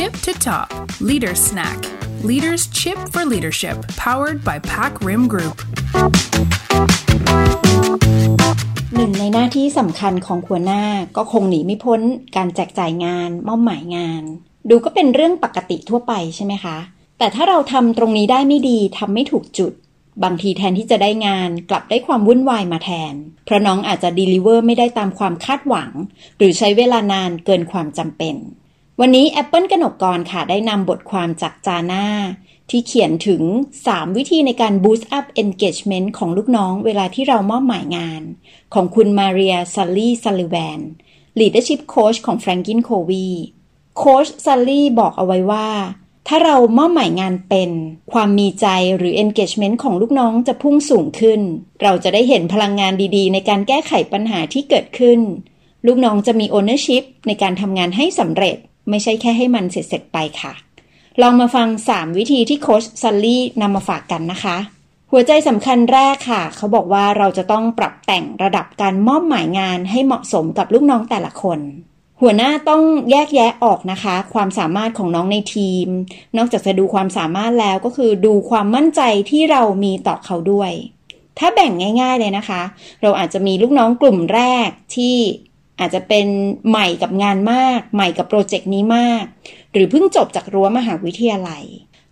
tip to top leader snack leaders chip for leadership powered by pack rim group หนึ่งในหน้าที่สำคัญของหัวหน้าก็คงหนีไม่พ้นการแจกจ่ายงานมอบหมายงาน ดูก็เป็นเรื่องปกติทั่วไปใช่ไหมคะ แต่ถ้าเราทำตรงนี้ได้ไม่ดีทำไม่ถูกจุด บางทีแทนที่จะได้งานกลับได้ความวุ่นวายมาแทน เพราะน้องอาจจะดีลิเวอร์ไม่ได้ตามความคาดหวัง หรือใช้เวลานานเกินความจำเป็น วันนี้ Apple กนกกรค่ะ ได้นำบทความจากจาน่าที่เขียนถึง 3 วิธีในการ boost up engagement ของลูกน้องเวลาที่เรามอบหมายงาน ของคุณมาเรียซัลลี่ซัลลิแวน leadership coach ของ Franklin Covey โค้ชซัลลี่บอกเอาไว้ว่า ถ้าเรามอบหมายงานเป็น ความมีใจหรือ engagement ของลูกน้องจะพุ่งสูงขึ้น เราจะได้เห็นพลังงานดีๆ ในการแก้ไขปัญหาที่เกิดขึ้น ลูกน้องจะมี ownership ในการทำงานให้สำเร็จ ไม่ใช่แค่ให้มันเสร็จๆไปค่ะ ลองมาฟัง 3 วิธีที่โค้ชซัลลี่นำมาฝากกันนะคะ หัวใจสำคัญแรกค่ะ เขาบอกว่าเราจะต้องปรับแต่งระดับการมอบหมายงานให้เหมาะสมกับลูกน้องแต่ละคน หัวหน้าต้องแยกแยะออกนะคะ ความสามารถของน้องในทีม นอกจากจะดูความสามารถแล้วก็คือดูความมั่นใจที่เรามีต่อเขาด้วยถ้าแบ่งง่าย ๆ เลยนะคะ เราอาจจะมีลูกน้องกลุ่มแรกที่ อาจจะเป็นใหม่กับงานมาก ใหม่กับโปรเจกต์นี้มาก หรือเพิ่งจบจากรั้วมหาวิทยาลัย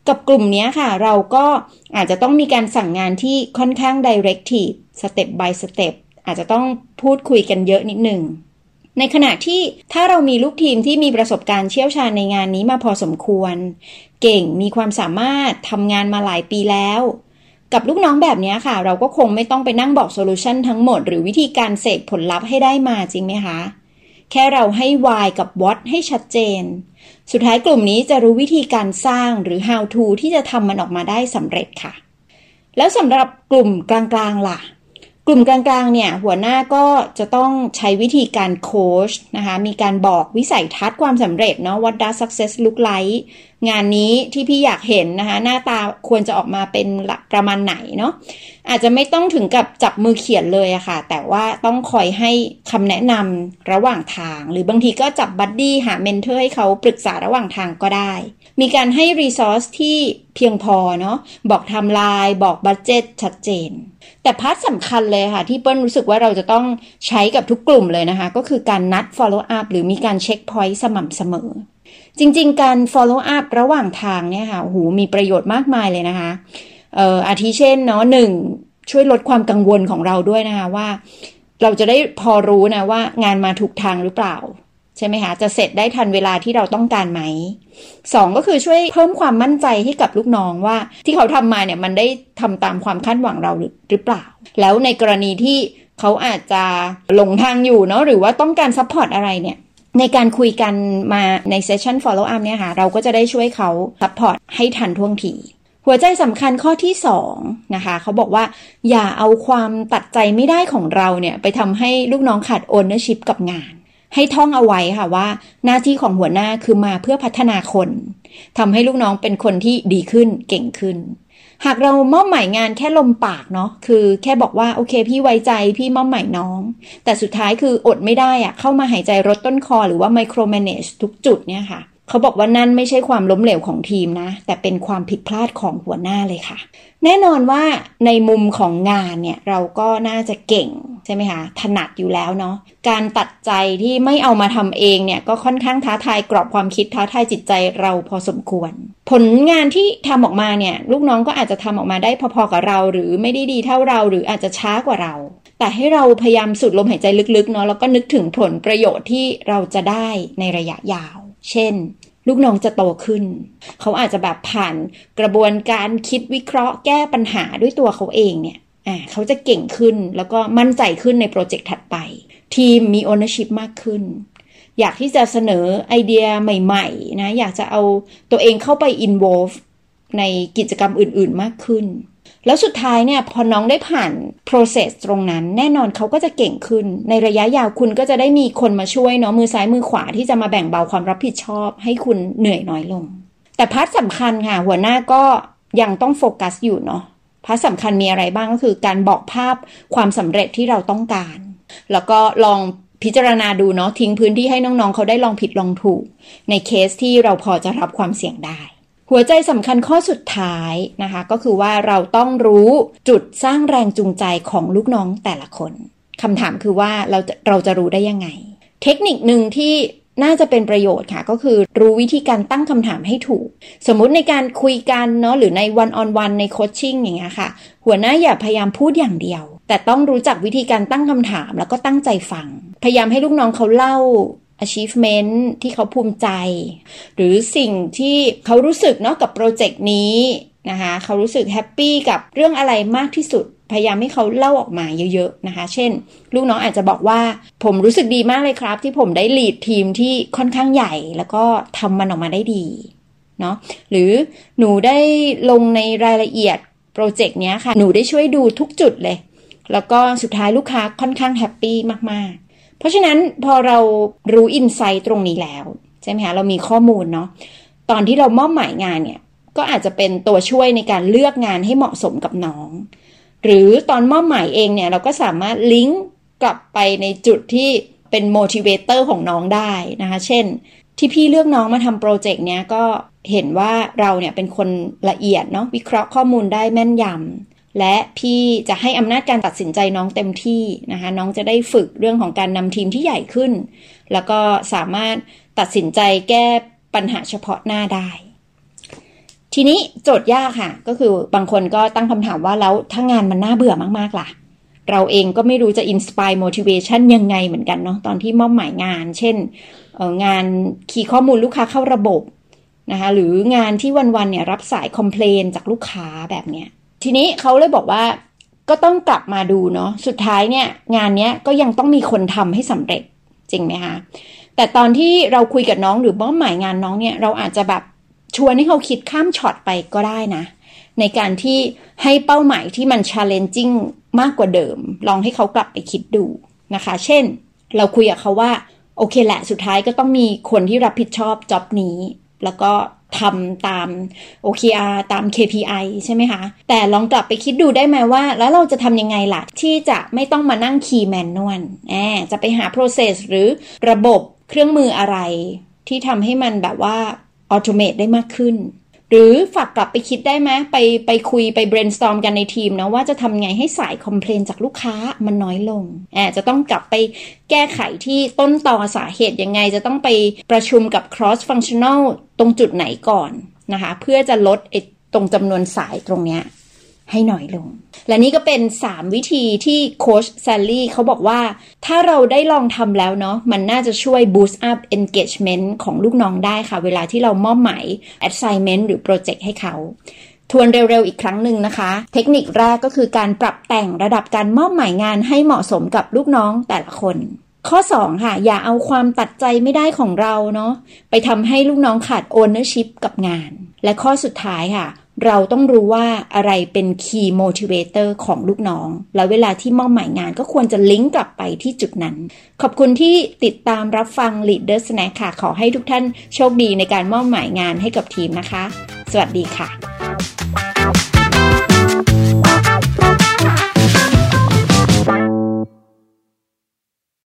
กับกลุ่มนี้ค่ะ เราก็อาจจะต้องมีการสั่งงานที่ค่อนข้าง directive step by step อาจจะต้องพูดคุยกันเยอะนิดหนึ่งในขณะที่ถ้าเรามีลูกทีมที่มีประสบการณ์เชี่ยวชาญในงานนี้มาพอสมควร เก่งมีความสามารถทำงานมาหลายปีแล้ว กับลูกน้องแบบนี้ค่ะ เราก็คงไม่ต้องไปนั่งบอกโซลูชันทั้งหมด หรือวิธีการเสกผลลัพธ์ให้ได้มาจริงไหมคะ แค่เราให้ why กับ what ให้ชัดเจน สุดท้ายกลุ่มนี้จะรู้วิธีการสร้างหรือ how to ที่จะทำมันออกมาได้สำเร็จค่ะ แล้วสำหรับกลุ่มกลางๆล่ะกลุ่มกลางๆ เนี่ยหัวหน้าก็จะต้องใช้วิธีการโค้ชนะคะ มีการบอกวิสัยทัศน์ความสำเร็จเนาะ what does success look like งานนี้ที่พี่อยากเห็นนะคะ หน้าตาควรจะออกมาเป็นประมาณไหนเนาะอาจจะไม่ต้องถึงกับจับมือเขียนเลยอะค่ะ แต่ว่าต้องคอยให้คำแนะนำระหว่างทาง หรือบางทีก็จับ buddy หา mentor ให้เขาปรึกษาระหว่างทางก็ได้ มีการให้ resource ที่เพียงพอเนาะบอกทม์ไลน์บอก budget ชัดเจน แต่ part สำคัญเลยค่ะ ที่เปิ้ลรู้สึกว่าเราจะต้องใช้กับทุกกลุ่มเลยนะคะ ก็คือการนัด follow up หรือมีการเช็คพอยต์สม่ำเสมอ จริง ๆ การ follow up ระหว่างทางเนี่ยค่ะหูมีประโยชน์มากมายเลยนะคะเอ่ออาทิเช่นเนาะหนึ่งช่วยลดความกังวลของเราด้วยนะคะว่า เราจะได้พอรู้นะว่างานมาถูกทางหรือเปล่า ใช่ไหมคะจะเสร็จได้ทันเวลาที่เราต้องการไหมสองก็คือช่วยเพิ่มความมั่นใจให้กับลูกน้องว่า ที่เขาทำมาเนี่ยมันได้ทำตามความคาดหวังเราหรือเปล่า แล้วในกรณีที่เขาอาจจะหลงทางอยู่เนาะหรือว่าต้องการ support อะไรเนี่ย ในการคุยกันมาในเซสชัน follow up เนี่ยค่ะ เราก็จะได้ช่วยเขา support ให้ทันท่วงทีหัวใจสำคัญข้อที่2นะคะเขาบอกว่า อย่าเอาความตัดใจไม่ได้ของเราเนี่ย ไปทำให้ลูกน้องขาด ownership กับงาน ให้ท่องเอาไว้ค่ะว่า หน้าที่ของหัวหน้าคือมาเพื่อพัฒนาคนทำให้ลูกน้องเป็นคนที่ดีขึ้นเก่งขึ้น หากเรามอบหมายงานแค่ลมปากเนาะคือแค่บอกว่าโอเค พี่ไว้ใจพี่มอบหมายน้อง แต่สุดท้ายคืออดไม่ได้อะเข้ามาหายใจรถต้นคอหรือว่าไมโครแมネจทุกจุดเนี่ยค่ะ เขาบอกว่านั่นไม่ใช่ความล้มเหลวของทีมนะ แต่เป็นความผิดพลาดของหัวหน้าเลยค่ะ แน่นอนว่าในมุมของงานเนี่ยเราก็น่าจะเก่งใช่ไหมคะถนัดอยู่แล้วเนาะการตัดใจที่ไม่เอามาทำเองเนี่ยก็ค่อนข้างท้าทายกรอบความคิดท้าทายจิตใจเราพอสมควร ผลงานที่ทำออกมาเนี่ยลูกน้องก็อาจจะทำออกมาได้พอๆกับเรา หรือไม่ได้ดีเท่าเราหรืออาจจะช้ากว่าเราแต่ให้เราพยายามสูดลมหายใจลึกๆเนาะแล้วก็นึกถึงผลประโยชน์ที่เราจะได้ในระยะยาว เช่น ลูกน้องจะโตขึ้น เขาอาจจะแบบผ่านกระบวนการคิดวิเคราะห์แก้ปัญหาด้วยตัวเขาเองเนี่ยอ่าเขาจะเก่งขึ้นแล้วก็มั่นใจขึ้นใน project ถัดไป ทีมมี ownership มากขึ้น อยากที่จะเสนอไอเดียใหม่ๆนะอยากจะเอาตัวเองเข้าไป involve ในกิจกรรมอื่นๆมากขึ้น แล้วสุดท้ายเนี่ยพอน้องได้ผ่าน process ตรงนั้น แน่นอนเขาก็จะเก่งขึ้น ในระยะยาวคุณก็จะได้มีคนมาช่วยเนาะมือซ้ายมือขวาที่จะมาแบ่งเบาความรับผิดชอบ ให้คุณเหนื่อยน้อยลง แต่ part สำคัญค่ะ หัวหน้าก็ยังต้องโฟกัสอยู่เนาะพาร์ทสำคัญมีอะไรบ้างก็คือ การบอกภาพความสำเร็จที่เราต้องการ แล้วก็ลองพิจารณาดูเนาะทิ้งพื้นที่ให้น้องๆเขาได้ลองผิดลองถูก ในเคสที่เราพอจะรับความเสี่ยงได้ หัวใจสำคัญข้อสุดท้ายนะคะ ก็คือว่าเราต้องรู้จุดสร้างแรงจูงใจของลูกน้องแต่ละคนคำถามคือว่าเราจะเราจะรู้ได้ยังไง เทคนิคหนึ่งที่น่าจะเป็นประโยชน์ค่ะ ก็คือรู้วิธีการตั้งคำถามให้ถูก สมมุติในการคุยกันเนาะหรือในวันออนวันในโคชชิ่งอย่างเงี้ยค่ะ หัวหน้าอย่าพยายามพูดอย่างเดียว แต่ต้องรู้จักวิธีการตั้งคำถามแล้วก็ตั้งใจฟัง พยายามให้ลูกน้องเขาเล่า achievement ที่เขาภูมิใจ หรือสิ่งที่เขารู้สึกเนาะกับโปรเจกต์นี้นะคะเขารู้สึกแฮปปี้กับเรื่องอะไรมากที่สุด พยายามให้เขาเล่าออกมาเยอะๆนะคะ เช่น ลูกน้องอาจจะบอกว่า ผมรู้สึกดีมากเลยครับ ที่ผมได้ลีดทีมที่ค่อนข้างใหญ่ แล้วก็ทำมันออกมาได้ดีเนาะหรือหนูได้ลงในรายละเอียดโปรเจกต์นี้ค่ะ หนูได้ช่วยดูทุกจุดเลย แล้วก็สุดท้ายลูกค้าค่อนข้าง happy มากๆ เพราะฉะนั้นพอเรารู้ insight ตรงนี้แล้ว ใช่ไหมคะเรามีข้อมูลเนาะตอนที่เรามอบหมายงานเนี่ยก็อาจจะเป็นตัวช่วยในการเลือกงานให้เหมาะสมกับน้อง หรือตอนมอบหมายเองเนี่ยเราก็สามารถลิงก์กลับไปในจุดที่เป็น motivator ของน้องได้นะคะ เช่น ที่พี่เลือกน้องมาทำโปรเจกต์เนี้ยก็เห็นว่าเราเนี่ยเป็นคนละเอียดเนาะวิเคราะห์ข้อมูลได้แม่นยำ และพี่จะให้อำนาจการตัดสินใจน้องเต็มที่นะคะ น้องจะได้ฝึกเรื่องของการนำทีมที่ใหญ่ขึ้น แล้วก็สามารถตัดสินใจแก้ปัญหาเฉพาะหน้าได้ ทีนี้โจทย์ยากค่ะ ก็คือบางคนก็ตั้งคำถามว่าแล้วถ้างานมันน่าเบื่อมากๆล่ะ เราเองก็ไม่รู้จะ inspire motivation ยังไงเหมือนกันเนาะตอนที่มอบหมายงาน เช่นงานคีย์ข้อมูลลูกค้าเข้าระบบนะคะหรืองานที่วันๆเนี่ยรับสาย complain จากลูกค้าแบบเนี้ย ทีนี้เขาเลยบอกว่าก็ต้องกลับมาดูเนาะสุดท้ายเนี่ย งานเนี้ยก็ยังต้องมีคนทำให้สำเร็จจริงไหมคะแต่ตอนที่เราคุยกับน้องหรือมอบหมายงานน้องเนี่ยเราอาจจะแบบชวนให้เขาคิดข้ามช็อตไปก็ได้นะ ในการที่ให้เป้าหมายที่มัน challenging มากกว่าเดิม ลองให้เขากลับไปคิดดูนะคะ เช่น เราคุยกับเขาว่า โอเคแหละสุดท้ายก็ต้องมีคนที่รับผิดชอบจ็อบนี้ แล้วก็ ทำตาม OKR ตาม KPI ใช่ไหมคะ แต่ลองกลับไปคิดดูได้ไหมว่า แล้วเราจะทำยังไงล่ะ ที่จะไม่ต้องมานั่งคีย์แมนนวลแอบจะไปหา process หรือระบบเครื่องมืออะไร ที่ทำให้มันแบบว่าautomate ได้มากขึ้น หรือฝากกลับไปคิดได้ไหมไปไปคุยไป brainstorm กันในทีมนะว่าจะทำไงให้สาย complain จากลูกค้ามันน้อยลงอาจจะต้องกลับไปแก้ไขที่ต้นตอสาเหตุยังไง จะต้องไปประชุมกับ cross functional ตรงจุดไหนก่อนนะคะ เพื่อจะลดตรงจำนวนสายตรงเนี้ย ให้น้อยลง และนี่ก็เป็น 3 วิธีที่โค้ชแซลลี่เขาบอกว่า ถ้าเราได้ลองทำแล้วเนาะมันน่าจะช่วย boost up engagement ของลูกน้องได้ค่ะ เวลาที่เรามอบหมาย assignment หรือโปรเจกต์ให้เขาทวนเร็วๆ อีกครั้งหนึ่งนะคะ เทคนิคแรกก็คือการปรับแต่งระดับการมอบหมายงานให้เหมาะสมกับลูกน้องแต่ละคน ข้อ 2 ค่ะ อย่าเอาความตัดใจไม่ได้ของเราเนาะไปทำให้ลูกน้องขาด ownership กับงาน และข้อสุดท้ายค่ะ เราต้องรู้ว่าอะไรเป็น key motivator ของลูกน้อง แล้วเวลาที่มอบหมายงานก็ควรจะลิงก์กลับไปที่จุดนั้น ขอบคุณที่ติดตามรับฟัง Leader Snack ค่ะ ขอให้ทุกท่านโชคดีในการมอบหมายงานให้กับทีมนะคะ สวัสดีค่ะ